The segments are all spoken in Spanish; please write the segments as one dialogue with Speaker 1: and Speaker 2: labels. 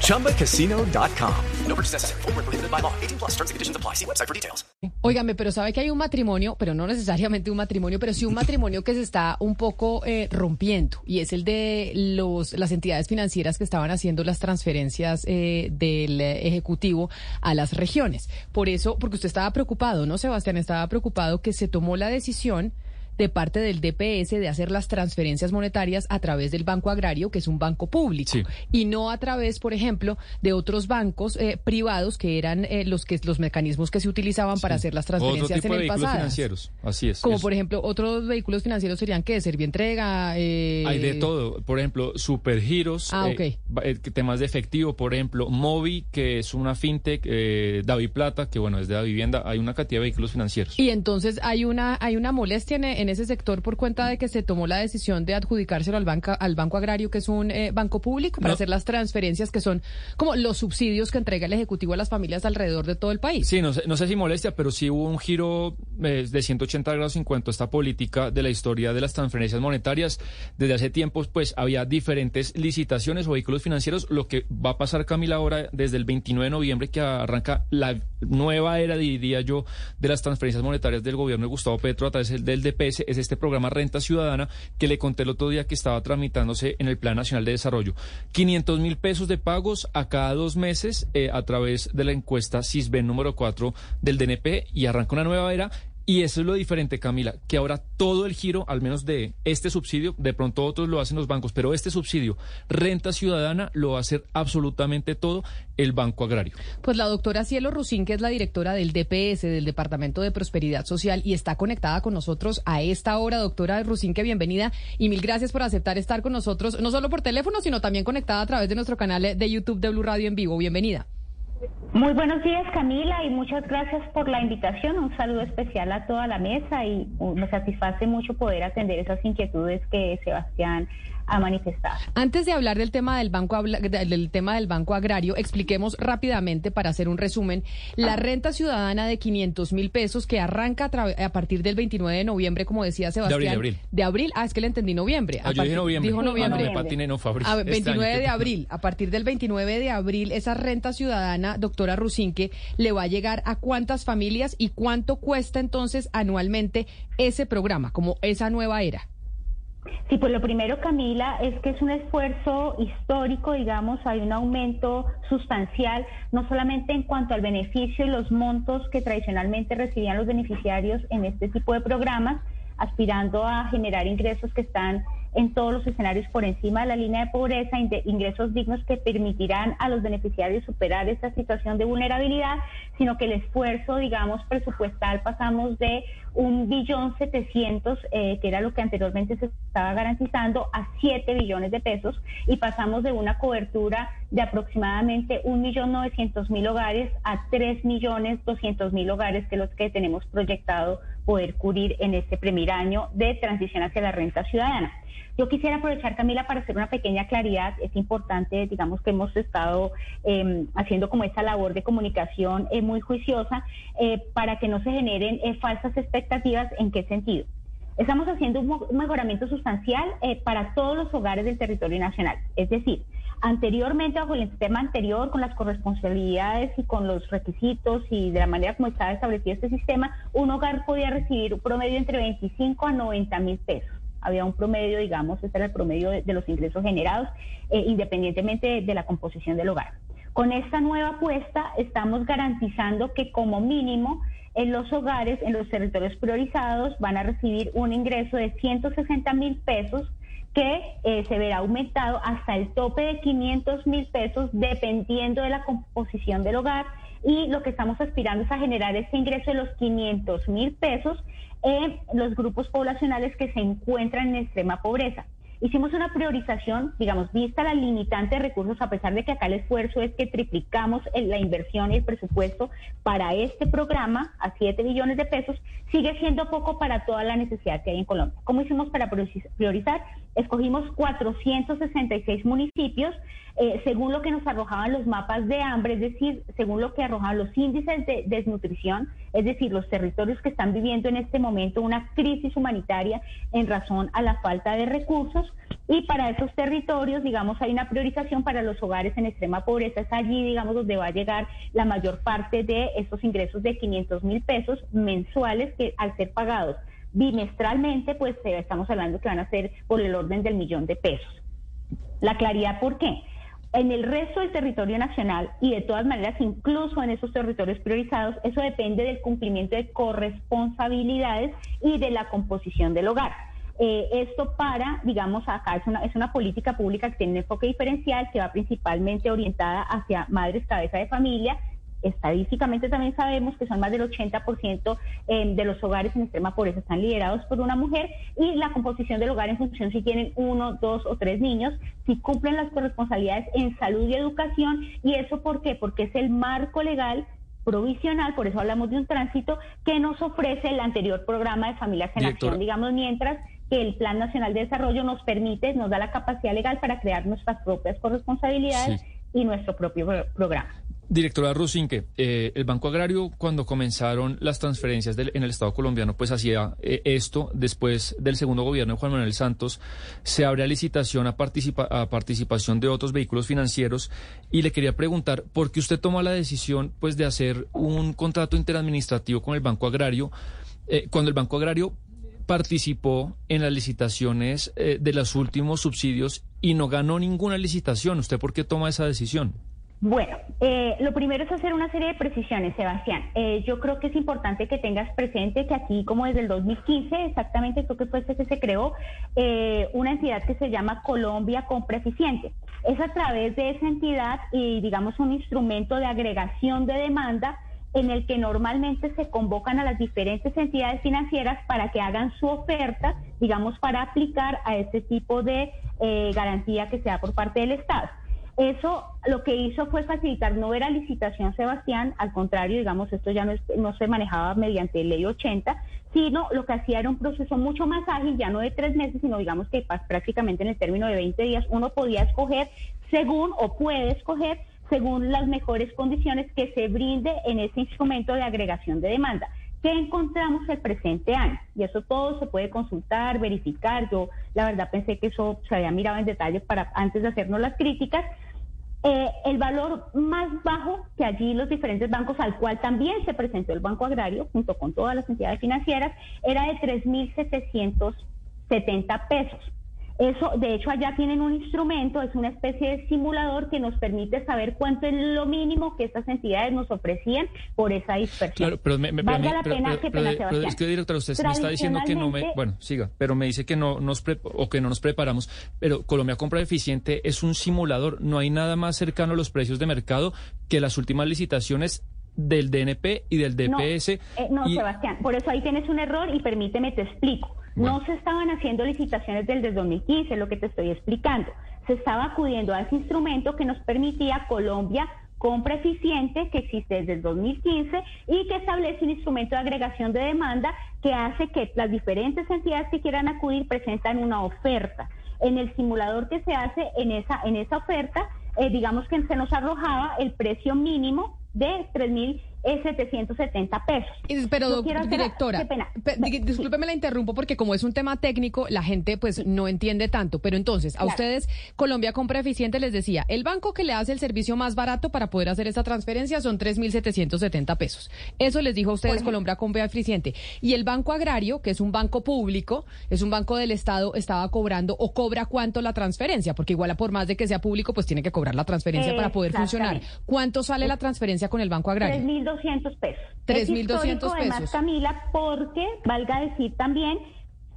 Speaker 1: ChumbaCasino.com. No purchase necessary. Full prohibited by law. 18 plus terms and conditions apply. See website for details.
Speaker 2: Óigame, pero sabe que hay un matrimonio, pero no necesariamente un matrimonio, pero sí un matrimonio que se está un poco eh, rompiendo y es el de los las entidades financieras que estaban haciendo las transferencias eh, del ejecutivo a las regiones. Por eso, porque usted estaba preocupado, ¿no, Sebastián? Estaba preocupado que se tomó la decisión de parte del DPS de hacer las transferencias monetarias a través del Banco Agrario, que es un banco público,
Speaker 3: Sí.
Speaker 2: y no a través, por ejemplo, de otros bancos eh, privados que eran eh, los que los mecanismos que se utilizaban para hacer las
Speaker 3: Otro
Speaker 2: transferencias
Speaker 3: tipo
Speaker 2: en
Speaker 3: de
Speaker 2: el
Speaker 3: vehículos
Speaker 2: pasado.
Speaker 3: financieros. Así es.
Speaker 2: Como
Speaker 3: Es-
Speaker 2: por ejemplo, otros vehículos financieros serían que Servientrega. Eh,
Speaker 3: Hay de todo, por ejemplo, supergiros,
Speaker 2: Ah,
Speaker 3: eh, ba- eh, temas de efectivo, por ejemplo, Movi, que es una fintech, eh, Davi Plata, que bueno, es de la vivienda, hay una cantidad de vehículos financieros.
Speaker 2: Y entonces hay una hay una molestia en, en ese sector por cuenta de que se tomó la decisión de adjudicárselo al banco al banco agrario que es un eh, banco público para
Speaker 3: No.
Speaker 2: hacer las transferencias que son como los subsidios que entrega el ejecutivo a las familias alrededor de todo el país.
Speaker 3: Sí, no sé, no sé si molestia, pero sí hubo un giro eh, de 180 grados en cuanto a esta política de la historia de las transferencias monetarias. Desde hace tiempos, pues había diferentes licitaciones o vehículos financieros. Lo que va a pasar, Camila, ahora desde el 29 de noviembre, que arranca la nueva era, diría yo, de las transferencias monetarias del gobierno de Gustavo Petro a través del DPS, es este programa Renta Ciudadana que le conté el otro día que estaba tramitándose en el Plan Nacional de Desarrollo. 500 mil pesos de pagos a cada dos meses eh, a través de la encuesta CISBEN número 4 del DNP y arranca una nueva era. Y eso es lo diferente, Camila, que ahora todo el giro, al menos de este subsidio, de pronto otros lo hacen los bancos, pero este subsidio, renta ciudadana, lo va a hacer absolutamente todo el Banco Agrario.
Speaker 2: Pues la doctora Cielo Rusín, que es la directora del DPS, del Departamento de Prosperidad Social, y está conectada con nosotros a esta hora. Doctora Rusín, que bienvenida y mil gracias por aceptar estar con nosotros, no solo por teléfono, sino también conectada a través de nuestro canal de YouTube de Blue Radio en vivo. Bienvenida.
Speaker 4: Muy buenos días Camila y muchas gracias por la invitación. Un saludo especial a toda la mesa y uh, me satisface mucho poder atender esas inquietudes que Sebastián ha manifestado.
Speaker 2: Antes de hablar del tema del banco del tema del banco agrario, expliquemos rápidamente para hacer un resumen la renta ciudadana de 500 mil pesos que arranca a, a partir del 29 de noviembre, como decía Sebastián.
Speaker 3: de abril.
Speaker 2: De abril. Ah, es que le entendí noviembre.
Speaker 3: Ah,
Speaker 2: A
Speaker 3: yo dije noviembre.
Speaker 2: Dijo
Speaker 4: Sí,
Speaker 2: noviembre.
Speaker 3: Ah, no, me patiné, no, Fabri.
Speaker 2: A ver,
Speaker 3: Este año,
Speaker 2: 29
Speaker 3: qué
Speaker 2: de abril. A partir del 29 de abril, esa renta ciudadana, doctora Rusinque, le va a llegar a cuántas familias y cuánto cuesta entonces anualmente ese programa, como esa nueva era.
Speaker 4: Sí, pues lo primero, Camila, es que es un esfuerzo histórico, digamos, hay un aumento sustancial, no solamente en cuanto al beneficio y los montos que tradicionalmente recibían los beneficiarios en este tipo de programas, aspirando a generar ingresos que están en todos los escenarios por encima de la línea de pobreza, ingresos dignos que permitirán a los beneficiarios superar esta situación de vulnerabilidad, sino que el esfuerzo, digamos, presupuestal pasamos de un billón setecientos, eh, que era lo que anteriormente se estaba garantizando, a siete billones de pesos y pasamos de una cobertura de aproximadamente un millón novecientos mil hogares a tres millones doscientos mil hogares, que es lo que tenemos proyectado poder cubrir en este primer año de transición hacia la renta ciudadana. Yo quisiera aprovechar, Camila, para hacer una pequeña claridad. Es importante, digamos que hemos estado eh, haciendo como esa labor de comunicación eh, muy juiciosa eh, para que no se generen eh, falsas expectativas. ¿En qué sentido? Estamos haciendo un mejoramiento sustancial eh, para todos los hogares del territorio nacional. Es decir, anteriormente, bajo el sistema anterior, con las corresponsabilidades y con los requisitos y de la manera como estaba establecido este sistema, un hogar podía recibir un promedio entre 25 a 90 mil pesos había un promedio, digamos, este era el promedio de, los ingresos generados, eh, independientemente de, de la composición del hogar. Con esta nueva apuesta estamos garantizando que como mínimo en los hogares, en los territorios priorizados, van a recibir un ingreso de 160 mil pesos que eh, se verá aumentado hasta el tope de 500 mil pesos dependiendo de la composición del hogar y lo que estamos aspirando es a generar ese ingreso de los 500 mil pesos en los grupos poblacionales que se encuentran en extrema pobreza. hicimos una priorización, digamos, vista la limitante de recursos, a pesar de que acá el esfuerzo es que triplicamos la inversión y el presupuesto para este programa a 7 billones de pesos, sigue siendo poco para toda la necesidad que hay en Colombia. ¿Cómo hicimos para priorizar? Escogimos 466 municipios eh, según lo que nos arrojaban los mapas de hambre, es decir, según lo que arrojaban los índices de desnutrición, es decir, los territorios que están viviendo en este momento una crisis humanitaria en razón a la falta de recursos. Y para esos territorios, digamos, hay una priorización para los hogares en extrema pobreza. Es allí, digamos, donde va a llegar la mayor parte de estos ingresos de 500 mil pesos mensuales que al ser pagados bimestralmente, pues eh, estamos hablando que van a ser por el orden del millón de pesos. La claridad, ¿por qué? En el resto del territorio nacional y de todas maneras, incluso en esos territorios priorizados, eso depende del cumplimiento de corresponsabilidades y de la composición del hogar. Eh, esto para, digamos, acá es una, es una política pública que tiene un enfoque diferencial, que va principalmente orientada hacia madres cabeza de familia estadísticamente también sabemos que son más del 80% em, de los hogares en extrema pobreza están liderados por una mujer y la composición del hogar en función si tienen uno, dos o tres niños, si cumplen las corresponsabilidades en salud y educación. ¿Y eso por qué? Porque es el marco legal provisional, por eso hablamos de un tránsito, que nos ofrece el anterior programa de Familias en Acción, digamos, mientras que el Plan Nacional de Desarrollo nos permite, nos da la capacidad legal para crear nuestras propias corresponsabilidades y nuestro propio programa.
Speaker 3: Directora Rusinque, eh, el Banco Agrario cuando comenzaron las transferencias en el Estado colombiano, pues hacía eh, esto después del segundo gobierno de Juan Manuel Santos, se abre a licitación a, participación de otros vehículos financieros y le quería preguntar por qué usted tomó la decisión pues de hacer un contrato interadministrativo con el Banco Agrario eh, cuando el Banco Agrario participó en las licitaciones de los últimos subsidios y no ganó ninguna licitación. ¿Usted por qué toma esa decisión?
Speaker 4: Bueno, eh, lo primero es hacer una serie de precisiones, Sebastián. Eh, yo creo que es importante que tengas presente que aquí, como desde el 2015, exactamente creo que fue este que se creó, eh, una entidad que se llama Colombia Compra Eficiente. Es a través de esa entidad y, digamos, un instrumento de agregación de demanda en el que normalmente se convocan a las diferentes entidades financieras para que hagan su oferta, digamos, para aplicar a este tipo de garantía que se da por parte del Estado. Eso lo que hizo fue facilitar, no era licitación, Sebastián, al contrario, digamos, esto ya no, se manejaba mediante ley 80, sino lo que hacía era un proceso mucho más ágil, ya no de tres meses, sino digamos que prácticamente en el término de 20 días uno podía escoger según o puede escoger según las mejores condiciones que se brinde en ese instrumento de agregación de demanda. ¿Qué encontramos el presente año? Y eso todo se puede consultar, verificar. Yo, la verdad, pensé que eso se había mirado en detalle para antes de hacernos las críticas. Eh, el valor más bajo que allí los diferentes bancos, al cual también se presentó el Banco Agrario, junto con todas las entidades financieras, era de 3.770 pesos. Eso, de hecho, allá tienen un instrumento, es una especie de simulador que nos permite saber cuánto es lo mínimo que estas entidades nos ofrecían por esa dispersión.
Speaker 3: Claro, pero me, me
Speaker 4: Valga la pena, que pena,
Speaker 3: es que directora, usted me está diciendo que no me, bueno, siga, pero me dice que no nos o que no nos preparamos, pero Colombia Compra Eficiente es un simulador, no hay nada más cercano a los precios de mercado que las últimas licitaciones del DNP y del DPS.
Speaker 4: No, eh, Sebastián, por eso ahí tienes un error y permíteme te explico. No se estaban haciendo licitaciones desde el 2015, lo que te estoy explicando. Se estaba acudiendo a ese instrumento que nos permitía Colombia compra eficiente que existe desde el 2015 y que establece un instrumento de agregación de demanda que hace que las diferentes entidades que quieran acudir presentan una oferta. En el simulador que se hace en esa, en esa oferta, eh, digamos que se nos arrojaba el precio mínimo de 3.000 es 770 pesos.
Speaker 2: Pero, directora, discúlpeme la interrumpo porque como es un tema técnico, la gente pues no entiende tanto. Pero entonces, a ustedes, Colombia Compra Eficiente les decía, el banco que le hace el servicio más barato para poder hacer esa transferencia son 3.770 pesos. Eso les dijo a ustedes Colombia Compra Eficiente. Y el Banco Agrario, que es un banco público, es un banco del Estado, estaba cobrando o cobra cuánto la transferencia, porque igual por más de que sea público, pues tiene que cobrar la transferencia para poder funcionar. ¿Cuánto sale la transferencia con el Banco Agrario?
Speaker 4: 3.200 pesos.
Speaker 2: 3.200 pesos.
Speaker 4: Además, Camila, porque, valga decir también,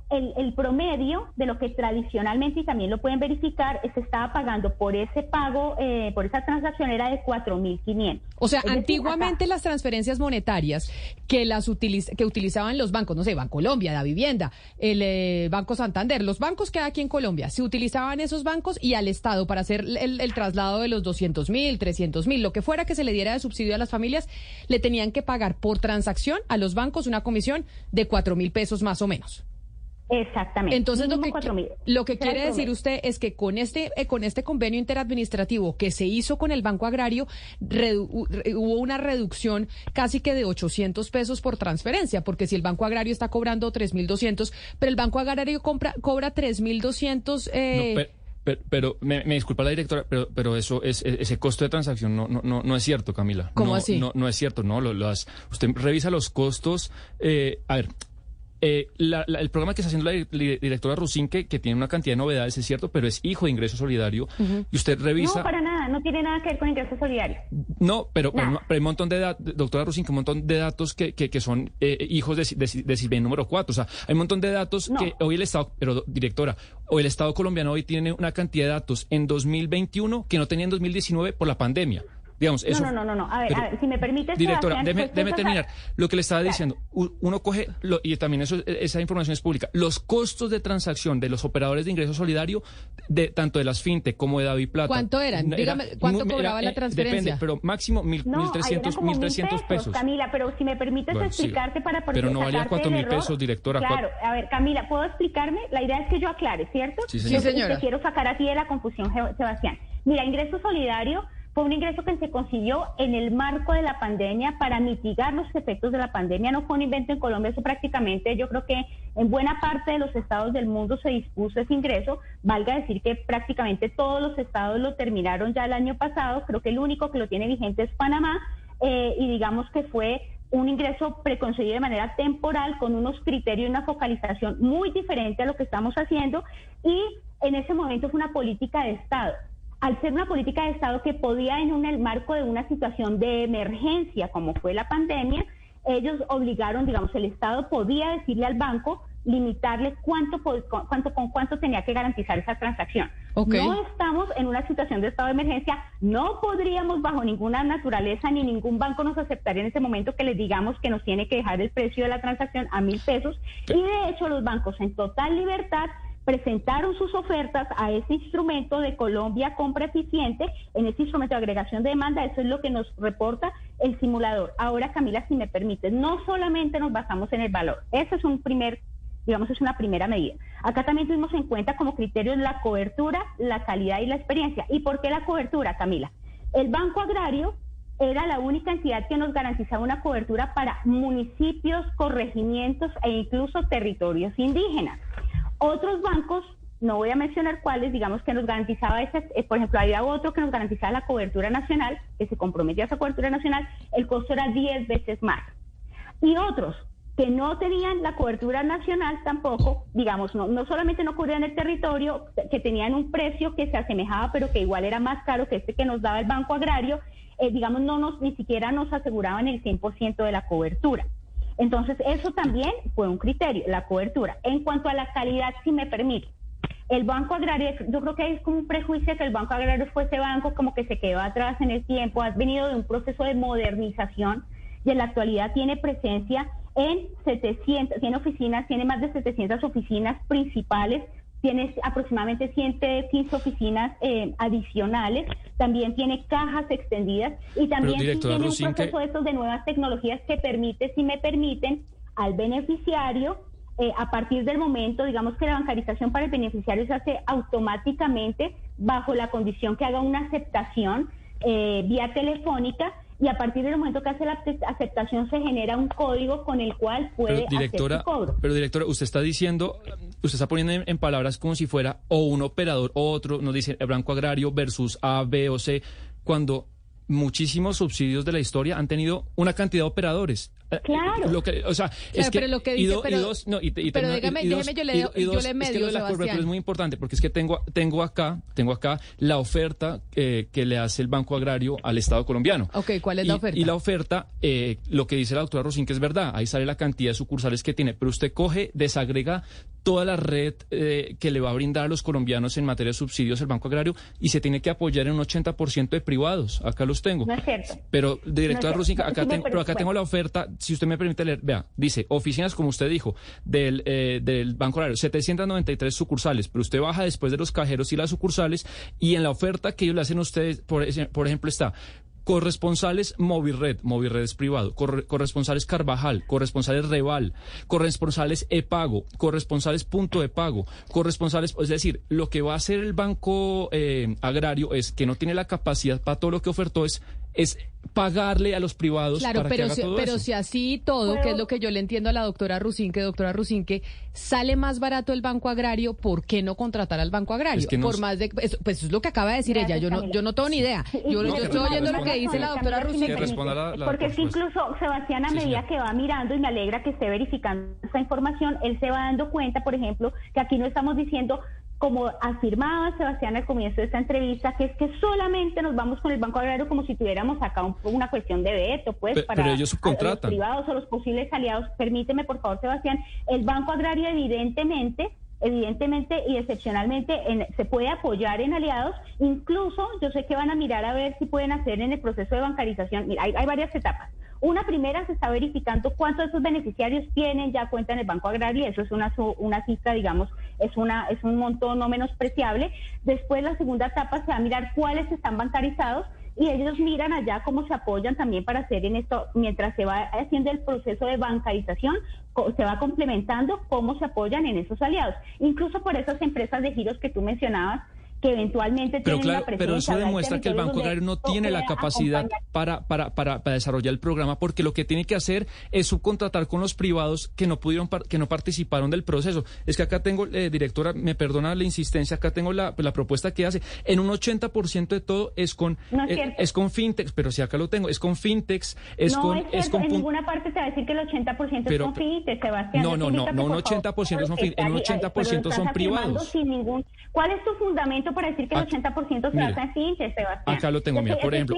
Speaker 4: el, el, promedio de lo que tradicionalmente, y también lo pueden verificar, se estaba pagando por ese pago, eh, por esa transacción era de 4.500.
Speaker 2: O sea, antiguamente las transferencias monetarias que las que utilizaban los bancos, no sé, Bancolombia, la vivienda, el eh, Banco Santander, los bancos que hay aquí en Colombia, se utilizaban esos bancos y al Estado para hacer el, el traslado de los 200 mil, 300 mil, lo que fuera que se le diera de subsidio a las familias, le tenían que pagar por transacción a los bancos una comisión de 4 mil pesos más o menos.
Speaker 4: Exactamente.
Speaker 2: Entonces lo que, lo que quiere decir usted es que con este eh, con este convenio interadministrativo que se hizo con el Banco Agrario hubo una reducción casi que de 800 pesos por transferencia, porque si el Banco Agrario está cobrando 3.200, pero el Banco Agrario compra, cobra 3.200 eh,
Speaker 3: pero, me, disculpa la directora, pero, pero eso es ese costo de transacción no no no, no es cierto, Camila.
Speaker 2: ¿Cómo
Speaker 3: no,
Speaker 2: así?
Speaker 3: No, no es cierto, no. Lo, las, usted revisa los costos. Eh, a ver, eh, el programa que está haciendo la, directora Rusinque, que tiene una cantidad de novedades, es cierto, pero es hijo de ingreso solidario. Y usted revisa.
Speaker 4: No, para nada, no tiene nada que ver con ingreso solidario.
Speaker 3: No, pero, pero, hay un montón de datos, doctora Rusinque, un montón de datos que, que, son eh, hijos de, de, de número 4. O sea, hay un montón de datos que hoy el Estado, pero directora, hoy el Estado colombiano hoy tiene una cantidad de datos en 2021 que no tenía en 2019 por la pandemia. Digamos, eso,
Speaker 4: no, no, no, no. A ver, a ver si me permite.
Speaker 3: Directora, déjeme, terminar. Lo que le estaba diciendo, uno coge, y también eso, esa información es pública, los costos de transacción de los operadores de ingreso solidario, de tanto de las fintech como de David Plata.
Speaker 2: ¿Cuánto eran? Dígame, ¿cuánto cobraba la eh, transferencia?
Speaker 3: Depende, pero máximo mil,
Speaker 4: no,
Speaker 3: 1.300 mil pesos, pesos.
Speaker 4: Camila, pero si me permites explicarte para
Speaker 3: por Pero no valía cuatro mil pesos, directora.
Speaker 4: Claro, a ver, Camila, ¿puedo explicarme? La idea es que yo aclare, ¿cierto?
Speaker 3: Sí, señora.
Speaker 4: Te quiero sacar a ti de la confusión, Sebastián. Mira, ingreso solidario fue un ingreso que se consiguió en el marco de la pandemia para mitigar los efectos de la pandemia. No fue un invento en Colombia, eso prácticamente yo creo que en buena parte de los estados del mundo se dispuso ese ingreso. Valga decir que prácticamente todos los estados lo terminaron ya el año pasado. Creo que el único que lo tiene vigente es Panamá eh, y digamos que fue un ingreso preconcebido de manera temporal con unos criterios y una focalización muy diferente a lo que estamos haciendo y en ese momento fue una política de Estado al ser una política de Estado que podía en el marco de una situación de emergencia como fue la pandemia, ellos obligaron, digamos, el Estado podía decirle al banco limitarle cuánto, cuánto con cuánto tenía que garantizar esa transacción. No estamos en una situación de estado de emergencia, no podríamos bajo ninguna naturaleza ni ningún banco nos aceptaría en ese momento que les digamos que nos tiene que dejar el precio de la transacción a mil pesos y de hecho los bancos en total libertad presentaron sus ofertas a ese instrumento de Colombia Compra Eficiente, en ese instrumento de agregación de demanda, eso es lo que nos reporta el simulador. Ahora, Camila, si me permite, no solamente nos basamos en el valor, ese es un primer, digamos, es una primera medida. Acá también tuvimos en cuenta como criterios la cobertura, la calidad y la experiencia. ¿Y por qué la cobertura, Camila? El Banco Agrario era la única entidad que nos garantizaba una cobertura para municipios, corregimientos e incluso territorios indígenas. Otros bancos, no voy a mencionar cuáles, digamos que nos garantizaba ese, eh, por ejemplo, había otro que nos garantizaba la cobertura nacional, que se comprometía a esa cobertura nacional, el costo era 10 veces más. Y otros que no tenían la cobertura nacional tampoco, digamos, no, no solamente no cubrían el territorio, que tenían un precio que se asemejaba, pero que igual era más caro que este que nos daba el Banco Agrario, eh, digamos, no nos, ni siquiera nos aseguraban el 100% de la cobertura. Entonces, eso también fue un criterio, la cobertura. En cuanto a la calidad, si me permite, el Banco Agrario, yo creo que hay como un prejuicio que el Banco Agrario fue ese banco como que se quedó atrás en el tiempo, ha venido de un proceso de modernización y en la actualidad tiene presencia en 700, tiene oficinas, tiene más de 700 oficinas principales tiene aproximadamente 115 oficinas eh, adicionales, también tiene cajas extendidas y también tiene un proceso de, estos de nuevas tecnologías que permite, si me permiten, al beneficiario, eh, a partir del momento, digamos que la bancarización para el beneficiario se hace automáticamente bajo la condición que haga una aceptación eh, vía telefónica y a partir del momento que hace la aceptación se genera un código con el cual puede
Speaker 3: pero, directora,
Speaker 4: hacer su cobro.
Speaker 3: Pero directora, usted está diciendo, usted está poniendo en, palabras como si fuera o un operador o otro, nos dice el Banco Agrario versus A, B o C, cuando muchísimos subsidios de la historia han tenido una cantidad de operadores.
Speaker 4: Claro.
Speaker 3: Lo que, o sea, es que,
Speaker 2: pero lo que dice, pero,
Speaker 3: no, y, y,
Speaker 2: pero déjame, déjeme, yo le, yo le medio,
Speaker 3: es que lo de la cobertura es muy importante porque es que tengo, tengo acá, tengo acá la oferta eh, que le hace el Banco Agrario al Estado colombiano.
Speaker 2: Ok, ¿cuál es la oferta?
Speaker 3: Y la oferta, eh, lo que dice la doctora Rosín, que es verdad, ahí sale la cantidad de sucursales que tiene, pero usted coge, desagrega toda la red eh, que le va a brindar a los colombianos en materia de subsidios el Banco Agrario y se tiene que apoyar en un 80% de privados. Acá los tengo.
Speaker 4: No es cierto.
Speaker 3: Pero, directora
Speaker 4: No cierto.
Speaker 3: acá,
Speaker 4: Sí
Speaker 3: tengo, pero acá tengo la oferta, si usted me permite leer, vea, dice, oficinas, como usted dijo, del, eh, del Banco Agrario, 793 sucursales, pero usted baja después de los cajeros y las sucursales y en la oferta que ellos le hacen a ustedes, por, por ejemplo, está corresponsales Movirred, Movirred es privado, corre- corresponsales Carvajal, corresponsales Reval, corresponsales E-Pago, corresponsales Punto de Pago, corresponsales, es decir, lo que va a hacer el Banco eh, Agrario es que no tiene la capacidad para todo lo que ofertó es es pagarle a los privados
Speaker 2: Claro,
Speaker 3: para que
Speaker 2: pero
Speaker 3: haga
Speaker 2: si,
Speaker 3: todo
Speaker 2: pero
Speaker 3: eso.
Speaker 2: si así todo, que es lo que yo le entiendo a la doctora Rusinque, doctora Rusinque, sale más barato el Banco Agrario, ¿por qué no contratar al Banco Agrario?
Speaker 3: Es que no
Speaker 2: Por más de, eso- pues eso es lo que acaba de decir
Speaker 4: Gracias,
Speaker 2: ella, yo no, yo no tengo ni idea. Yo, estoy oyendo lo que dice la doctora
Speaker 4: si
Speaker 2: Rusinque.
Speaker 4: Porque
Speaker 3: por
Speaker 4: es que incluso Sebastián, a
Speaker 3: Sí,
Speaker 4: medida que va mirando y me alegra que esté verificando esta información, él se va dando cuenta, por ejemplo, que aquí no estamos diciendo, como afirmaba Sebastián al comienzo de esta entrevista, que es que solamente nos vamos con el Banco Agrario como si tuviéramos acá un- una cuestión de veto, pues,
Speaker 3: Pe-
Speaker 4: para
Speaker 3: pero ellos
Speaker 4: a los
Speaker 3: subcontratan.
Speaker 4: privados o los posibles aliados. Permíteme, por favor, Sebastián, el Banco Agrario evidentemente evidentemente y excepcionalmente en- se puede apoyar en aliados, incluso yo sé que van a mirar a ver si pueden hacer en el proceso de bancarización, mira, hay, hay varias etapas. Una primera se está verificando cuántos de esos beneficiarios tienen ya cuenta en el Banco Agrario, y eso es una, una cifra, digamos, es, una, es un monto no menospreciable. Después la segunda etapa se va a mirar cuáles están bancarizados y ellos miran allá cómo se apoyan también para hacer en esto, mientras se va haciendo el proceso de bancarización, se va complementando cómo se apoyan en esos aliados. Incluso por esas empresas de giros que tú mencionabas, que eventualmente
Speaker 3: Pero
Speaker 4: tienen
Speaker 3: claro,
Speaker 4: una
Speaker 3: pero eso demuestra que el Banco Agrario no tiene la capacidad para, para, para, para desarrollar el programa, porque lo que tiene que hacer es subcontratar con los privados que no pudieron, que no participaron del proceso. Es que acá tengo, eh, directora, me perdona la insistencia, acá tengo la, la propuesta que hace. En un 80% de todo es con,
Speaker 4: No es
Speaker 3: eh, es con fintechs, pero si acá lo tengo, es con fintechs, es
Speaker 4: no
Speaker 3: con,
Speaker 4: es
Speaker 3: es con
Speaker 4: en ninguna parte se va a decir que el 80%
Speaker 3: Pero-
Speaker 4: es con fintech, Sebastián.
Speaker 3: No, no, no, no, un
Speaker 4: por favor,
Speaker 3: 80% son
Speaker 4: lo que
Speaker 3: fin- en un
Speaker 4: está ahí,
Speaker 3: 80%
Speaker 4: pero lo estás
Speaker 3: son privados.
Speaker 4: sin ningún- ¿Cuál es tu fundamento para decir que el
Speaker 3: Ac-
Speaker 4: 80% se
Speaker 3: mire,
Speaker 4: basa en fintech, Sebastián?
Speaker 3: acá lo tengo, mira, por ejemplo,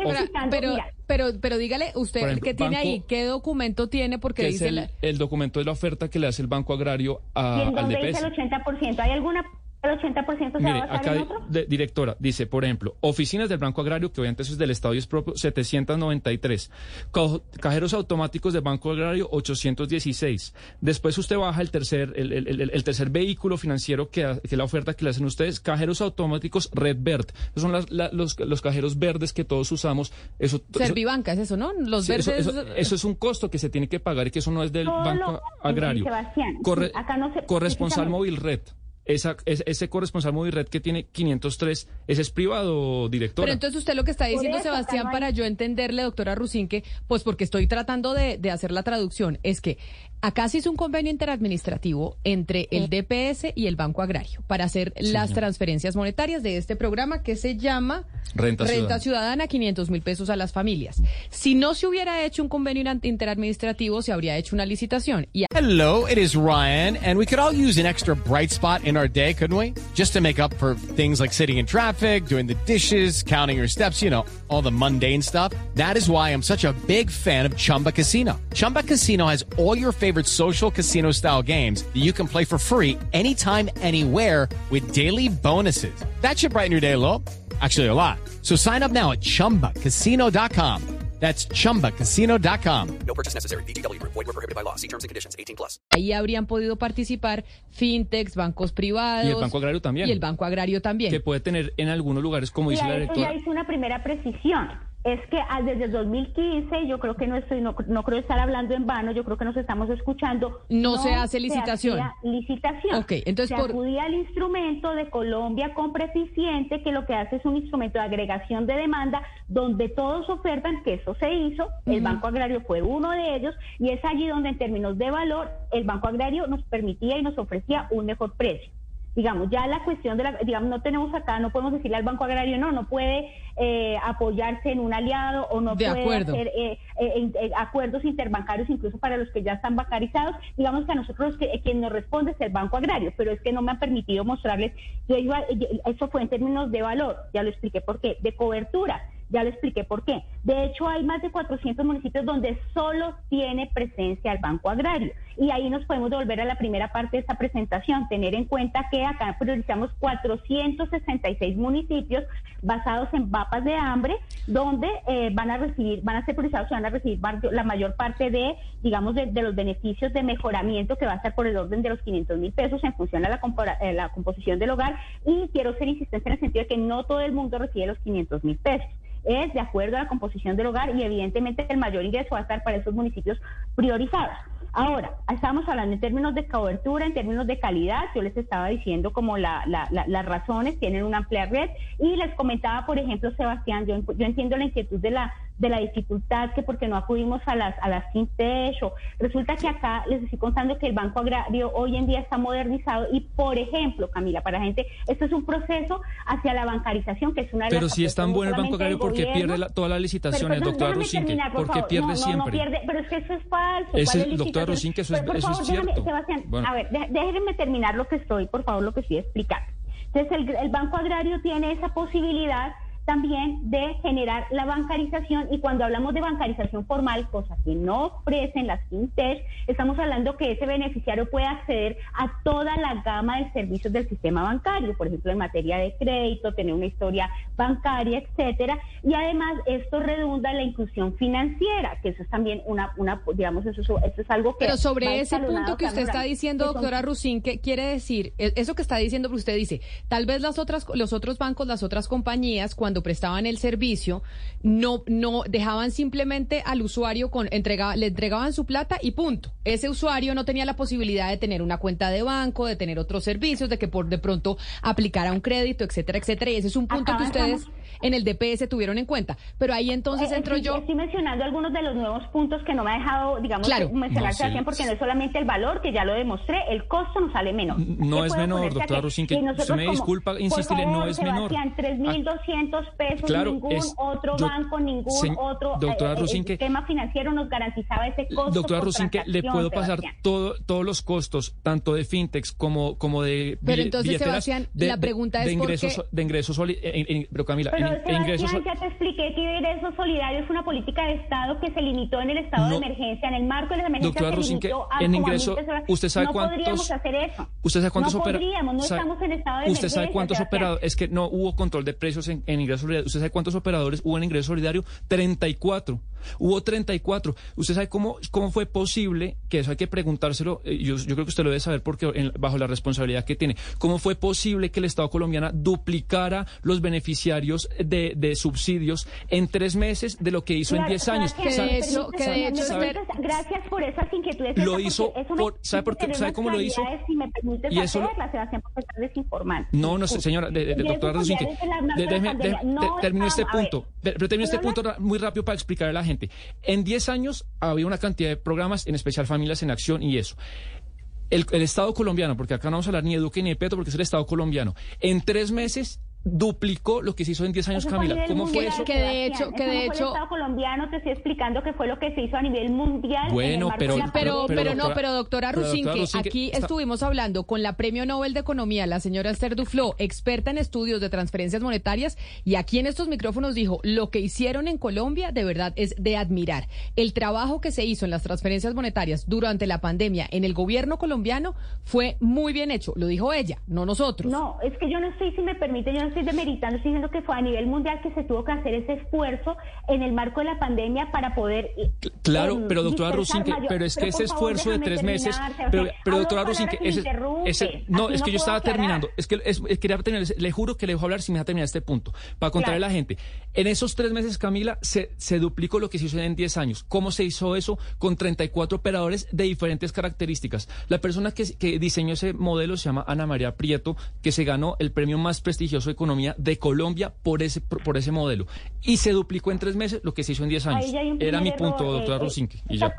Speaker 2: Pero, pero, pero dígale usted
Speaker 3: ejemplo,
Speaker 2: qué tiene
Speaker 3: banco-
Speaker 2: ahí, qué documento tiene, porque dice
Speaker 3: el,
Speaker 2: la-
Speaker 3: el documento de la oferta que le hace el Banco Agrario a-
Speaker 4: ¿y en
Speaker 3: al
Speaker 4: dónde
Speaker 3: DPS.
Speaker 4: dice el 80%? ¿Hay alguna el 80% se va a
Speaker 3: Mire, acá,
Speaker 4: en
Speaker 3: di-
Speaker 4: otro?
Speaker 3: de- directora, dice, por ejemplo, oficinas del Banco Agrario, que obviamente eso es del Estado y es propio, 793. Ca- Cajeros automáticos del Banco Agrario, 816. Después usted baja el tercer, el, el- el- el tercer vehículo financiero que, es la oferta que le hacen ustedes, cajeros automáticos Red Verd. Esos son las- la- los, los cajeros verdes que todos usamos. Eso, eso-
Speaker 2: Servibanca, es eso, ¿no? Los
Speaker 3: Sí,
Speaker 2: verdes.
Speaker 3: eso, eso- eso es un costo que se tiene que pagar y que eso no es del
Speaker 4: Solo-
Speaker 3: Banco Agrario.
Speaker 4: Sebastián,
Speaker 3: Corre-
Speaker 4: acá no se-
Speaker 3: corresponsal móvil red. Esa, es- ese corresponsal móvil red que tiene 503, ese es privado, directora.
Speaker 2: Pero entonces usted lo que está diciendo,
Speaker 4: eso,
Speaker 2: Sebastián, para yo entenderle, doctora Rusinque, pues porque estoy tratando de, de hacer la traducción, es que acá se hizo un convenio interadministrativo entre el DPS y el Banco Agrario para hacer las transferencias monetarias de este programa que se llama
Speaker 3: Renta Ciudadana.
Speaker 2: Ciudadana, 500 mil pesos a las familias. Si no se hubiera hecho un convenio interadministrativo, se habría hecho una licitación. Y
Speaker 5: Hello, it is Ryan, and we could all use an extra bright spot in our day, couldn't we? Just to make up for things like sitting in traffic, doing the dishes, counting your steps, you know, all the mundane stuff. That is why I'm such a big fan of Chumba Casino. Chumba Casino has all your favorite social casino style games that you can play for free anytime, anywhere with daily bonuses. That should brighten your day a little. Actually, a lot. So sign up now at chumbacasino.com. That's chumbacasino.com.
Speaker 6: No purchase necessary. VGW Group. Void were prohibited by law. See terms and conditions. 18 plus.
Speaker 2: ahí habrían podido participar fintechs, bancos privados.
Speaker 3: Y el Banco Agrario también.
Speaker 2: Y el Banco Agrario también.
Speaker 3: que puede tener en algunos lugares, como dice la directora.
Speaker 4: ya una primera precisión. Es que ah, desde el 2015, yo creo que no estoy, no, no creo estar hablando en vano, yo creo que nos estamos escuchando.
Speaker 2: No se hace licitación.
Speaker 4: hacía licitación.
Speaker 2: Ok, entonces
Speaker 4: se
Speaker 2: por-
Speaker 4: acudía al instrumento de Colombia Compra Eficiente, que lo que hace es un instrumento de agregación de demanda, donde todos ofertan, que eso se hizo, el Banco Agrario fue uno de ellos, y es allí donde en términos de valor, el Banco Agrario nos permitía y nos ofrecía un mejor precio digamos, ya la cuestión de la, digamos, no tenemos acá, no podemos decirle al Banco Agrario, no, no puede eh, apoyarse en un aliado o no
Speaker 2: De
Speaker 4: puede
Speaker 2: acuerdo.
Speaker 4: hacer eh, eh, eh, acuerdos interbancarios incluso para los que ya están bancarizados. Digamos que a nosotros que, eh, quien nos responde es el Banco Agrario, pero es que no me han permitido mostrarles, yo iba, eso fue en términos de valor, ya lo expliqué por qué, de cobertura. Ya le expliqué por qué. De hecho, hay más de 400 municipios donde solo tiene presencia el Banco Agrario. Y ahí nos podemos devolver a la primera parte de esta presentación, tener en cuenta que acá priorizamos 466 municipios basados en mapas de hambre, donde eh, van a recibir, van a ser priorizados y van a recibir la mayor parte de, digamos, de, los beneficios de mejoramiento que va a estar por el orden de los 500 mil pesos en función a la, eh, la composición del hogar. Y quiero ser insistente en el sentido de que no todo el mundo recibe los 500 mil pesos es de acuerdo a la composición del hogar y evidentemente el mayor ingreso va a estar para esos municipios priorizados. Ahora, estamos hablando en términos de cobertura, en términos de calidad, yo les estaba diciendo como la, las razones, tienen una amplia red y les comentaba, por ejemplo, Sebastián, yo, yo entiendo la inquietud de la de la dificultad que porque no acudimos a las a las fintech o resulta que acá les estoy contando que el Banco Agrario hoy en día está modernizado y por ejemplo, Camila, para la gente, esto es un proceso hacia la bancarización que es una de
Speaker 3: Pero si es tan bueno el Banco Agrario, ¿por qué pierde la, todas las licitaciones, doctora Rusinque? ¿Por qué pierde siempre?
Speaker 4: pierde, pero es que eso es falso.
Speaker 3: Es doctora Rusinque, eso, es, eso es cierto.
Speaker 4: Sebastián, a ver, déjenme terminar lo que estoy, por favor, lo que estoy explicando. Entonces, el, el Banco Agrario tiene esa posibilidad también de generar la bancarización. Y cuando hablamos de bancarización formal, cosa que no ofrecen las fintech, estamos hablando que ese beneficiario puede acceder a toda la gama de servicios del sistema bancario, por ejemplo, en materia de crédito, tener una historia bancaria, etcétera, y además esto redunda en la inclusión financiera, que eso es también una, una digamos, eso, eso es algo que...
Speaker 2: Pero sobre ese punto que usted está diciendo, doctora Rusín, ¿qué quiere decir? E, eso que está diciendo, usted dice, tal vez las otras, los otros bancos, las otras compañías, cuando prestaban el servicio, no, no dejaban simplemente al usuario con entregaba, le entregaban su plata y punto. Ese usuario no tenía la posibilidad de tener una cuenta de banco, de tener otros servicios, de que por de pronto aplicara un crédito, etcétera, etcétera. Y ese es un punto que ustedes en el DPS tuvieron en cuenta. Pero ahí entonces
Speaker 4: eh,
Speaker 2: entro yo.
Speaker 4: Estoy mencionando algunos de los nuevos puntos que no me ha dejado, digamos, mencionarse no, porque no es solamente el valor, que ya lo demostré, el costo no sale menor.
Speaker 3: No es menor, doctora Rosin, que usted me disculpa insistirle, no es menor.
Speaker 4: 3.200 pesos, ningún otro banco, ningún otro
Speaker 3: doctora
Speaker 4: eh, sistema financiero nos garantizaba ese costo.
Speaker 3: Doctora Rusinque, le puedo pasar todo, todos los costos, tanto de fintechs como, como de
Speaker 2: Pero entonces, Sebastián,
Speaker 3: de,
Speaker 2: la pregunta
Speaker 3: de,
Speaker 2: es
Speaker 3: ingresos,
Speaker 2: por qué...
Speaker 3: de ingresos, pero Camila,
Speaker 4: pero, Sebastián,
Speaker 3: ingresos...
Speaker 4: ya te expliqué que ingresos solidarios es una política de Estado que se limitó en el estado de emergencia, en el marco de la emergencia
Speaker 3: doctora
Speaker 4: se limitó a
Speaker 3: en ingreso, usted sabe
Speaker 4: no
Speaker 3: cuántos...
Speaker 4: podríamos hacer eso.
Speaker 3: ¿Usted sabe cuántos
Speaker 4: no podríamos, no estamos en estado de
Speaker 3: ¿Usted sabe cuántos operadores... Es que no hubo control de precios en, en ingresos solidarios. ¿Usted sabe cuántos operadores hubo en ingreso solidario? 34. Hubo 34. ¿Usted sabe cómo, cómo fue posible, que eso hay que preguntárselo, eh, yo, yo creo que usted lo debe saber porque en- bajo la responsabilidad que tiene, cómo fue posible que el Estado colombiano duplicara los beneficiarios de, de subsidios en tres meses de lo que hizo en 10 años?
Speaker 2: Que de
Speaker 4: me
Speaker 2: hecho- que de
Speaker 4: gracias por esas inquietudes.
Speaker 3: Lo hizo
Speaker 4: eso
Speaker 3: por- ¿sabe por qué- sabe cómo lo hizo?
Speaker 4: claridades, Si me permites
Speaker 3: Y eso lo-
Speaker 4: hacerlas, Sebastián, porque estás desinformando.
Speaker 3: No, no, señora, de, doctora Rosinque, déjeme- termino este punto, pero, termino este
Speaker 4: ¿puedo
Speaker 3: punto muy rápido para explicarle a la gente. En 10 años había una cantidad de programas, en especial Familias en Acción y eso. El, el Estado colombiano, porque acá no vamos a hablar ni de Duque ni de Petro, porque es el Estado colombiano, en tres meses duplicó lo que se hizo en 10 años,
Speaker 4: Eso fue
Speaker 3: Camila.
Speaker 4: nivel
Speaker 3: ¿Cómo fue eso?
Speaker 2: Que de hecho- que
Speaker 4: Eso
Speaker 2: de
Speaker 4: no fue
Speaker 2: hecho-
Speaker 4: el Estado colombiano te estoy explicando que fue lo que se hizo a nivel mundial. en el
Speaker 3: Bueno, pero-
Speaker 2: Pero,
Speaker 3: pero,
Speaker 2: pero, no,
Speaker 3: doctora-
Speaker 2: pero doctora
Speaker 3: pero, doctora
Speaker 2: Rusinque,
Speaker 3: Rusinque,
Speaker 2: aquí
Speaker 3: está-
Speaker 2: estuvimos hablando con la Premio Nobel de Economía, la señora Esther Duflo, experta en estudios de transferencias monetarias, y aquí en estos micrófonos dijo, lo que hicieron en Colombia de verdad es de admirar. El trabajo que se hizo en las transferencias monetarias durante la pandemia en el gobierno colombiano fue muy bien hecho, lo dijo ella, no nosotros.
Speaker 4: No, es que yo no estoy, si me permite, yo no estoy demeritando, estoy diciendo que fue a nivel mundial que se tuvo que hacer ese esfuerzo en el marco de la pandemia para poder. eh,
Speaker 3: Claro,
Speaker 4: em,
Speaker 3: pero doctora Rusinque, pero es que
Speaker 4: pero,
Speaker 3: ese
Speaker 4: favor,
Speaker 3: esfuerzo de tres meses, pero, pero doctora Rusinque, ese, ese- no, es
Speaker 4: no
Speaker 3: que yo
Speaker 4: puedo
Speaker 3: estaba
Speaker 4: aclarar.
Speaker 3: terminando, es que es- es- quería terminar, le juro que le dejo hablar si me deja terminar este punto, para contarle
Speaker 4: Claro.
Speaker 3: a la gente. En esos tres meses, Camila, se, se duplicó lo que se hizo en 10 años. ¿Cómo se hizo eso? Con 34 operadores de diferentes características. La persona que, que diseñó ese modelo se llama Ana María Prieto, que se ganó el premio más prestigioso de economía de Colombia por ese, por, por ese modelo. Y se duplicó en tres meses lo que se hizo en 10 años.
Speaker 4: Ahí ya hay un
Speaker 3: Era mi punto,
Speaker 4: error,
Speaker 3: doctora
Speaker 4: eh, eh,
Speaker 3: Rusinque. Y
Speaker 4: Estás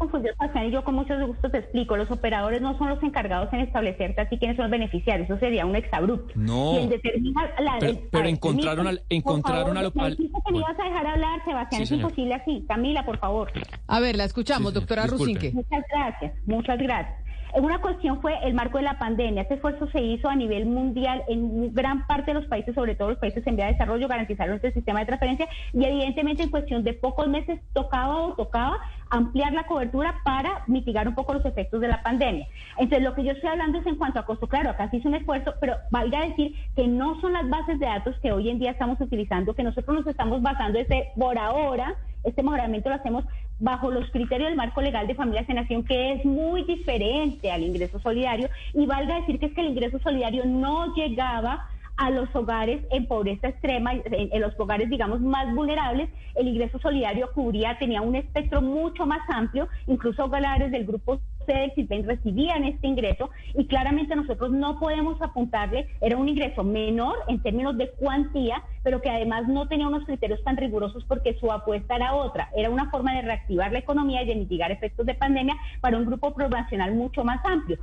Speaker 3: ya.
Speaker 4: y yo con mucho gusto te explico. Los operadores no son los encargados en establecerte así quiénes son los beneficiarios. Eso sería un exabrupto.
Speaker 3: No.
Speaker 4: Quien determina la-
Speaker 3: Pero-
Speaker 4: el-
Speaker 3: pero
Speaker 4: ver,
Speaker 3: encontraron al- encontraron al-
Speaker 4: favor,
Speaker 3: al-
Speaker 4: me dijiste que me
Speaker 3: bueno.
Speaker 4: ibas a dejar hablar, Sebastián.
Speaker 3: Sí,
Speaker 4: es imposible así. Camila, por favor.
Speaker 2: A ver, la escuchamos,
Speaker 3: Sí,
Speaker 2: doctora. Rusinque.
Speaker 4: Muchas gracias, muchas gracias. Una cuestión fue el marco de la pandemia. Este esfuerzo se hizo a nivel mundial en gran parte de los países, sobre todo los países en vía de desarrollo, garantizaron este sistema de transferencia y evidentemente en cuestión de pocos meses tocaba o tocaba ampliar la cobertura para mitigar un poco los efectos de la pandemia. Entonces, lo que yo estoy hablando es en cuanto a costo. Claro, acá se hizo un esfuerzo, pero valga decir que no son las bases de datos que hoy en día estamos utilizando, que nosotros nos estamos basando ese por ahora este mejoramiento lo hacemos bajo los criterios del marco legal de familia en nación, que es muy diferente al ingreso solidario. Y valga decir que es que el ingreso solidario no llegaba a los hogares en pobreza extrema, en, los hogares, digamos, más vulnerables, el ingreso solidario cubría, tenía un espectro mucho más amplio, incluso hogares del grupo C recibían este ingreso y claramente nosotros no podemos apuntarle, era un ingreso menor en términos de cuantía, pero que además no tenía unos criterios tan rigurosos porque su apuesta era otra, era una forma de reactivar la economía y de mitigar efectos de pandemia para un grupo poblacional mucho más amplio.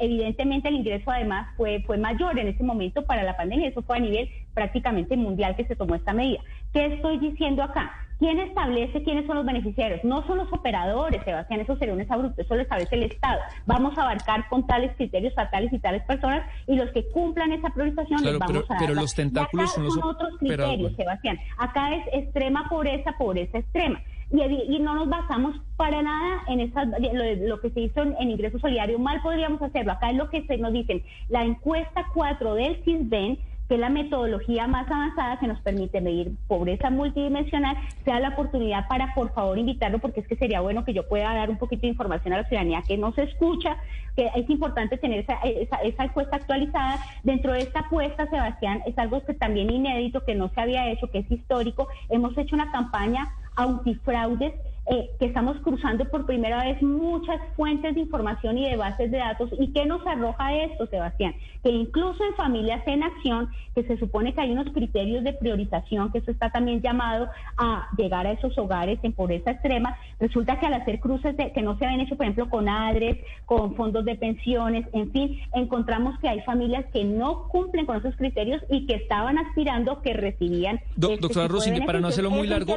Speaker 4: evidentemente el ingreso además fue, fue mayor en ese momento para la pandemia, eso fue a nivel prácticamente mundial que se tomó esta medida. ¿Qué estoy diciendo acá? ¿Quién establece quiénes son los beneficiarios? No son los operadores, Sebastián, eso sería un exabrupto, eso lo establece el Estado. Vamos a abarcar con tales criterios a tales y tales personas y los que cumplan esa priorización les vamos
Speaker 3: pero,
Speaker 4: a
Speaker 3: dar. Pero los tentáculos
Speaker 4: son,
Speaker 3: los
Speaker 4: otros criterios, Sebastián. Acá es extrema pobreza, pobreza extrema. Y, no nos basamos para nada en esa, lo, que se hizo en, ingreso solidario. Mal podríamos hacerlo. Acá es lo que se nos dicen. La encuesta 4 del CISBEN que la metodología más avanzada que nos permite medir pobreza multidimensional, sea la oportunidad para, por favor, invitarlo, porque es que sería bueno que yo pueda dar un poquito de información a la ciudadanía que no se escucha, que es importante tener esa, esa, esa encuesta actualizada. Dentro de esta apuesta, Sebastián, es algo que también inédito, que no se había hecho, que es histórico. Hemos hecho una campaña antifraudes eh, que estamos cruzando por primera vez muchas fuentes de información y de bases de datos. ¿Y qué nos arroja esto, Sebastián? Que incluso en familias en acción, que se supone que hay unos criterios de priorización, que eso está también llamado a llegar a esos hogares en pobreza extrema, resulta que al hacer cruces de, que no se habían hecho, por ejemplo, con ADRES, con fondos de pensiones, en fin, encontramos que hay familias que no cumplen con esos criterios y que estaban aspirando que recibían.
Speaker 3: Do, este doctora Rosini, para no hacerlo muy largo,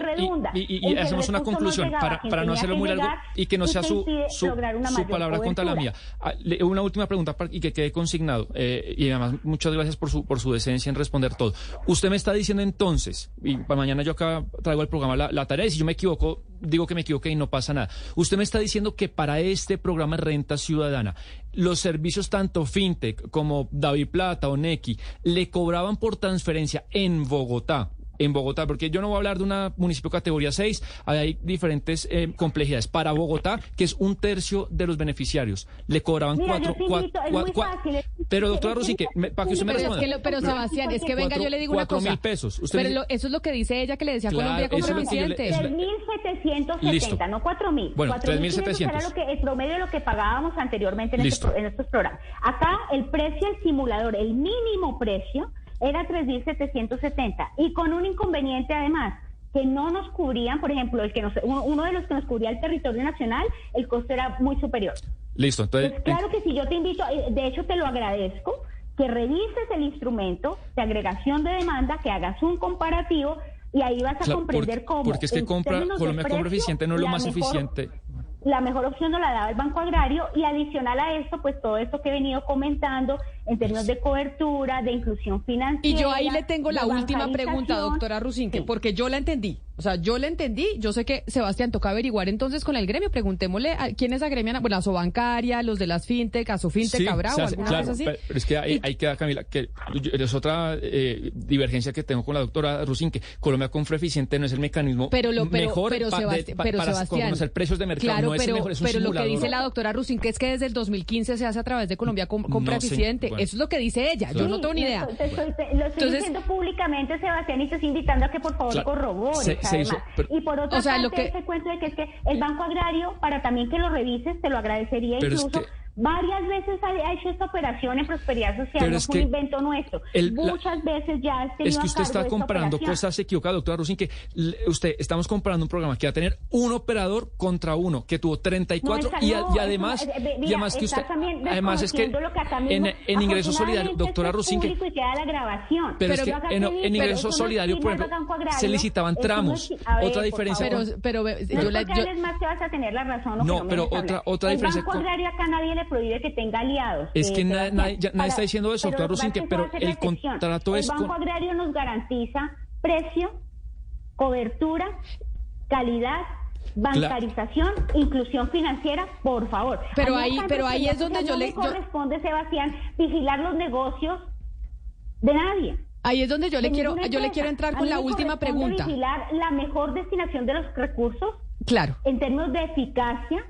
Speaker 3: y, y hacemos una conclusión para, para no hacerlo muy largo y que no sea su, su, palabra contra la mía. Ah, una última pregunta y que quede consignado. Eh, y además, muchas gracias por su, por su decencia en responder todo. Usted me está diciendo entonces, y para mañana yo acá traigo el programa la, tarea, y si yo me equivoco, digo que me equivoqué y no pasa nada. Usted me está diciendo que para este programa renta ciudadana, los servicios tanto FinTech como David Plata o Nequi le cobraban por transferencia en Bogotá en Bogotá, porque yo no voy a hablar de un municipio categoría 6, hay diferentes eh, complejidades. Para Bogotá, que es un tercio de los beneficiarios, le cobraban cuatro, pero doctora Rosique, para que usted me responda.
Speaker 2: pero Sebastián, es que venga, yo le digo una cosa.
Speaker 3: mil pesos.
Speaker 2: pero eso es lo que dice ella que le decía Colombia como presidente.
Speaker 4: 3.770, no 4.000.
Speaker 3: Bueno, 3.700.
Speaker 4: Era lo que, el promedio de lo que pagábamos anteriormente en, este, en estos programas. Acá el precio del simulador, el mínimo precio era 3.770 y con un inconveniente además que no nos cubrían, por ejemplo, el que nos, uno de los que nos cubría el territorio nacional, el costo era muy superior.
Speaker 3: Listo, entonces...
Speaker 4: Pues claro que si yo te invito, eh, de hecho te lo agradezco, que revises el instrumento de agregación de demanda, que hagas un comparativo y ahí vas a comprender cómo...
Speaker 3: Porque es que compra, Colombia compra eficiente no es lo más eficiente
Speaker 4: la mejor opción no la daba el Banco Agrario y adicional a esto, pues todo esto que he venido comentando en términos de cobertura, de inclusión financiera.
Speaker 2: Y yo ahí le tengo la última pregunta, doctora Rusinque, porque yo la entendí. O sea, yo la entendí. Yo sé que Sebastián toca averiguar entonces con el gremio. Preguntémosle a quiénes agremian, bueno, la Sobancaria, los de las fintech, Asofintec, sí, Cabrao, alguna
Speaker 3: claro,
Speaker 2: así.
Speaker 3: Pero es que ahí, ahí, queda, Camila, que es otra eh, divergencia que tengo con la doctora Rusinque. Colombia Confre Eficiente no es el mecanismo
Speaker 2: pero lo, pero,
Speaker 3: mejor
Speaker 2: pero, Sebastián, pero
Speaker 3: para
Speaker 2: Sebastián,
Speaker 3: conocer precios de mercado.
Speaker 2: Claro,
Speaker 3: no
Speaker 2: pero,
Speaker 3: es mejor, es un
Speaker 2: pero lo que dice la doctora Rusinque es que desde el 2015 se hace a través de Colombia Compra
Speaker 3: No, sí,
Speaker 2: Eficiente.
Speaker 3: bueno.
Speaker 2: Eso es lo que dice ella. Yo no tengo ni idea.
Speaker 4: Te estoy- te- lo estoy
Speaker 2: Entonces-
Speaker 4: diciendo públicamente, Sebastián, y te estoy invitando a que por favor
Speaker 3: Claro. Se- hizo, pero-
Speaker 4: y por otra
Speaker 2: O sea,
Speaker 4: parte,
Speaker 2: lo que-
Speaker 4: ese cuento de que es que el Banco Agrario, para también que lo revises, te lo agradecería
Speaker 3: es
Speaker 4: incluso.
Speaker 3: que-
Speaker 4: Varias veces ha, ha hecho esta operación en Prosperidad Social,
Speaker 3: Pero
Speaker 4: no
Speaker 3: es
Speaker 4: fue un
Speaker 3: que
Speaker 4: invento nuestro.
Speaker 3: el- la-
Speaker 4: Muchas veces ya has tenido
Speaker 3: Es que
Speaker 4: a
Speaker 3: usted
Speaker 4: cargo
Speaker 3: está comprando cosas equivocadas, doctora Rusin, que usted, estamos comprando un programa que va a tener un operador contra uno, que tuvo 34
Speaker 4: No,
Speaker 3: y,
Speaker 4: esa
Speaker 3: a-
Speaker 4: no,
Speaker 3: y además,
Speaker 4: no, eh,
Speaker 3: y además que usted, además es que
Speaker 4: desconociendo lo que acá
Speaker 3: en,
Speaker 4: mismo-
Speaker 3: en ingreso solidario, doctora Rusin, que
Speaker 4: grabación.
Speaker 3: pero, es
Speaker 4: yo
Speaker 3: que en, en ingreso
Speaker 4: no
Speaker 3: solidario, por ejemplo,
Speaker 4: Agrario,
Speaker 3: se licitaban tramos.
Speaker 4: es- a ver,
Speaker 3: Otra diferencia.
Speaker 2: Pero, pero
Speaker 4: No
Speaker 2: yo yo-
Speaker 4: más que vas a tener la razón.
Speaker 3: No, pero otra- otra diferencia
Speaker 4: Banco
Speaker 3: con-
Speaker 4: Agrario acá nadie le le prohíbe que tenga aliados.
Speaker 3: Es
Speaker 4: eh,
Speaker 3: que nadie- ya- nadie
Speaker 4: Para-
Speaker 3: está diciendo eso,
Speaker 4: pero
Speaker 3: claro,
Speaker 4: lo que
Speaker 3: pero el contrato es
Speaker 4: El Banco
Speaker 3: con-
Speaker 4: Agrario nos garantiza precio, cobertura, calidad, bancarización, inclusión financiera, por favor.
Speaker 2: Pero ahí- pero ahí es
Speaker 4: no
Speaker 2: donde yo le-
Speaker 4: me
Speaker 2: yo-
Speaker 4: corresponde, Sebastián, vigilar los negocios de nadie.
Speaker 2: Ahí es donde yo le quiero, yo le quiero entrar con la
Speaker 4: me
Speaker 2: última pregunta.
Speaker 4: Vigilar la mejor destinación de los recursos
Speaker 2: Claro.
Speaker 4: en términos de eficacia,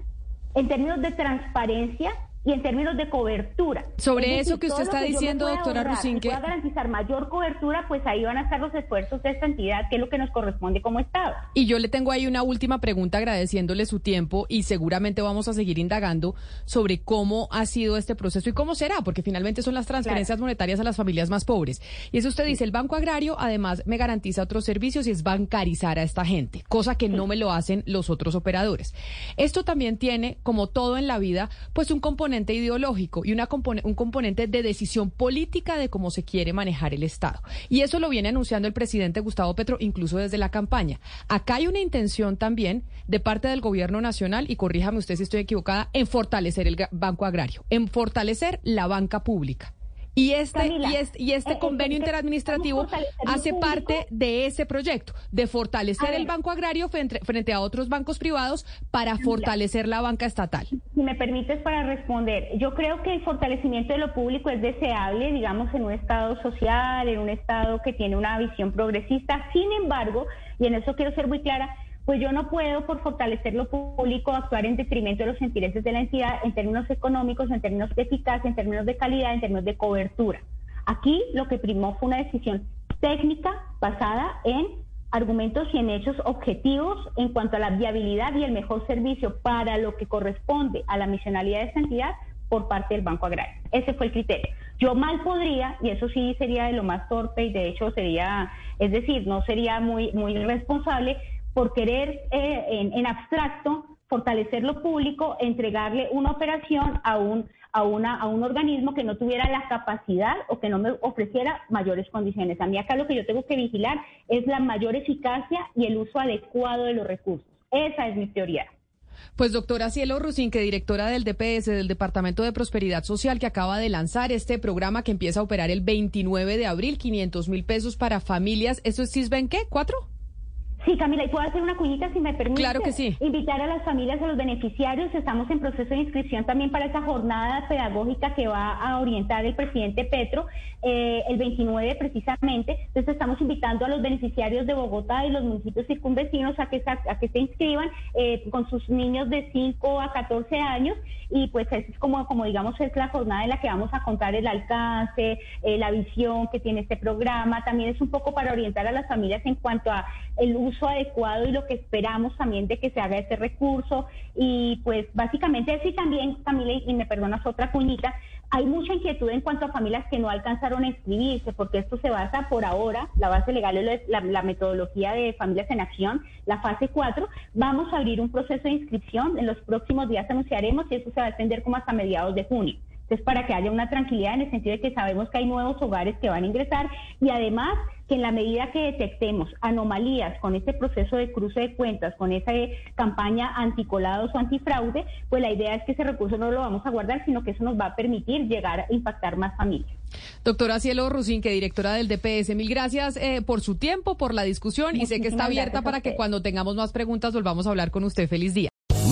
Speaker 4: en términos de transparencia y en términos de cobertura.
Speaker 2: Sobre
Speaker 4: Es
Speaker 2: eso que usted está diciendo, doctora
Speaker 4: ahorrar y
Speaker 2: Rusinque-
Speaker 4: pueda garantizar mayor cobertura, pues ahí van a estar los esfuerzos de esta entidad, que es lo que nos corresponde como Estado.
Speaker 2: Y yo le tengo ahí una última pregunta agradeciéndole su tiempo y seguramente vamos a seguir indagando sobre cómo ha sido este proceso y cómo será, porque finalmente son las transferencias monetarias a las familias más pobres. Y eso usted dice, el Banco Agrario además me garantiza otros servicios y es bancarizar a esta gente, cosa que no me lo hacen los otros operadores. Esto también tiene, como todo en la vida, pues un componente ideológico y una un componente de decisión política de cómo se quiere manejar el Estado. Y eso lo viene anunciando el presidente Gustavo Petro incluso desde la campaña. Acá hay una intención también de parte del gobierno nacional, y corríjame usted si estoy equivocada, en fortalecer el Banco Agrario, en fortalecer la banca pública. Y este,
Speaker 4: Camila,
Speaker 2: y este, y este
Speaker 4: eh, eh,
Speaker 2: convenio
Speaker 4: eh,
Speaker 2: interadministrativo hace
Speaker 4: público.
Speaker 2: parte de ese proyecto, de fortalecer el. Banco Agrario frente, frente a otros bancos privados para fortalecer la banca estatal.
Speaker 4: Si me permites para responder, yo creo que el fortalecimiento de lo público es deseable, digamos, en un Estado social, en un Estado que tiene una visión progresista. Sin embargo, y en eso quiero ser muy clara, pues yo no puedo, por fortalecer lo público, actuar en detrimento de los intereses de la entidad en términos económicos, en términos de eficacia, en términos de calidad, en términos de cobertura. Aquí lo que primó fue una decisión técnica basada en argumentos y en hechos objetivos en cuanto a la viabilidad y el mejor servicio para lo que corresponde a la misionalidad de esta entidad por parte del Banco Agrario. Ese fue el criterio. Yo mal podría, y eso sí sería de lo más torpe y de hecho sería, es decir, no sería muy, muy responsable por querer eh, en, en abstracto fortalecer lo público, entregarle una operación a un, a, una, a un organismo que no tuviera la capacidad o que no me ofreciera mayores condiciones. A mí acá lo que yo tengo que vigilar es la mayor eficacia y el uso adecuado de los recursos. Esa es mi prioridad.
Speaker 2: Pues doctora Cielo Rusinque, directora del DPS, del Departamento de Prosperidad Social, que acaba de lanzar este programa que empieza a operar el 29 de abril, 500 mil pesos para familias. ¿Eso es CISBEN qué? ¿Cuatro?
Speaker 4: Sí, Camila, ¿y puedo hacer una cuñita si me permite?
Speaker 2: Claro que sí.
Speaker 4: Invitar a las familias, a los beneficiarios. Estamos en proceso de inscripción también para esa jornada pedagógica que va a orientar el presidente Petro eh, el 29 precisamente. Entonces estamos invitando a los beneficiarios de Bogotá y los municipios circunvecinos a que, se- a que se inscriban eh, con sus niños de 5 a 14 años y pues es como, como digamos es la jornada en la que vamos a contar el alcance, eh, la visión que tiene este programa. También es un poco para orientar a las familias en cuanto a el uso adecuado y lo que esperamos también de que se haga ese recurso. Y pues básicamente y también, Camila, y me perdonas otra cuñita, hay mucha inquietud en cuanto a familias que no alcanzaron a inscribirse, porque esto se basa por ahora, la base legal es la, la metodología de familias en acción, la fase 4. Vamos a abrir un proceso de inscripción, en los próximos días anunciaremos y eso se va a extender como hasta mediados de junio. Entonces, para que haya una tranquilidad en el sentido de que sabemos que hay nuevos hogares que van a ingresar y además que en la medida que detectemos anomalías con este proceso de cruce de cuentas, con esa eh, campaña anticolados o antifraude, pues la idea es que ese recurso no lo vamos a guardar, sino que eso nos va a permitir llegar a impactar más familias.
Speaker 2: Doctora Cielo Rusinque, directora del DPS, mil gracias eh, por su tiempo, por la discusión y sé que está abierta para que cuando tengamos más preguntas volvamos a hablar con usted. Feliz día.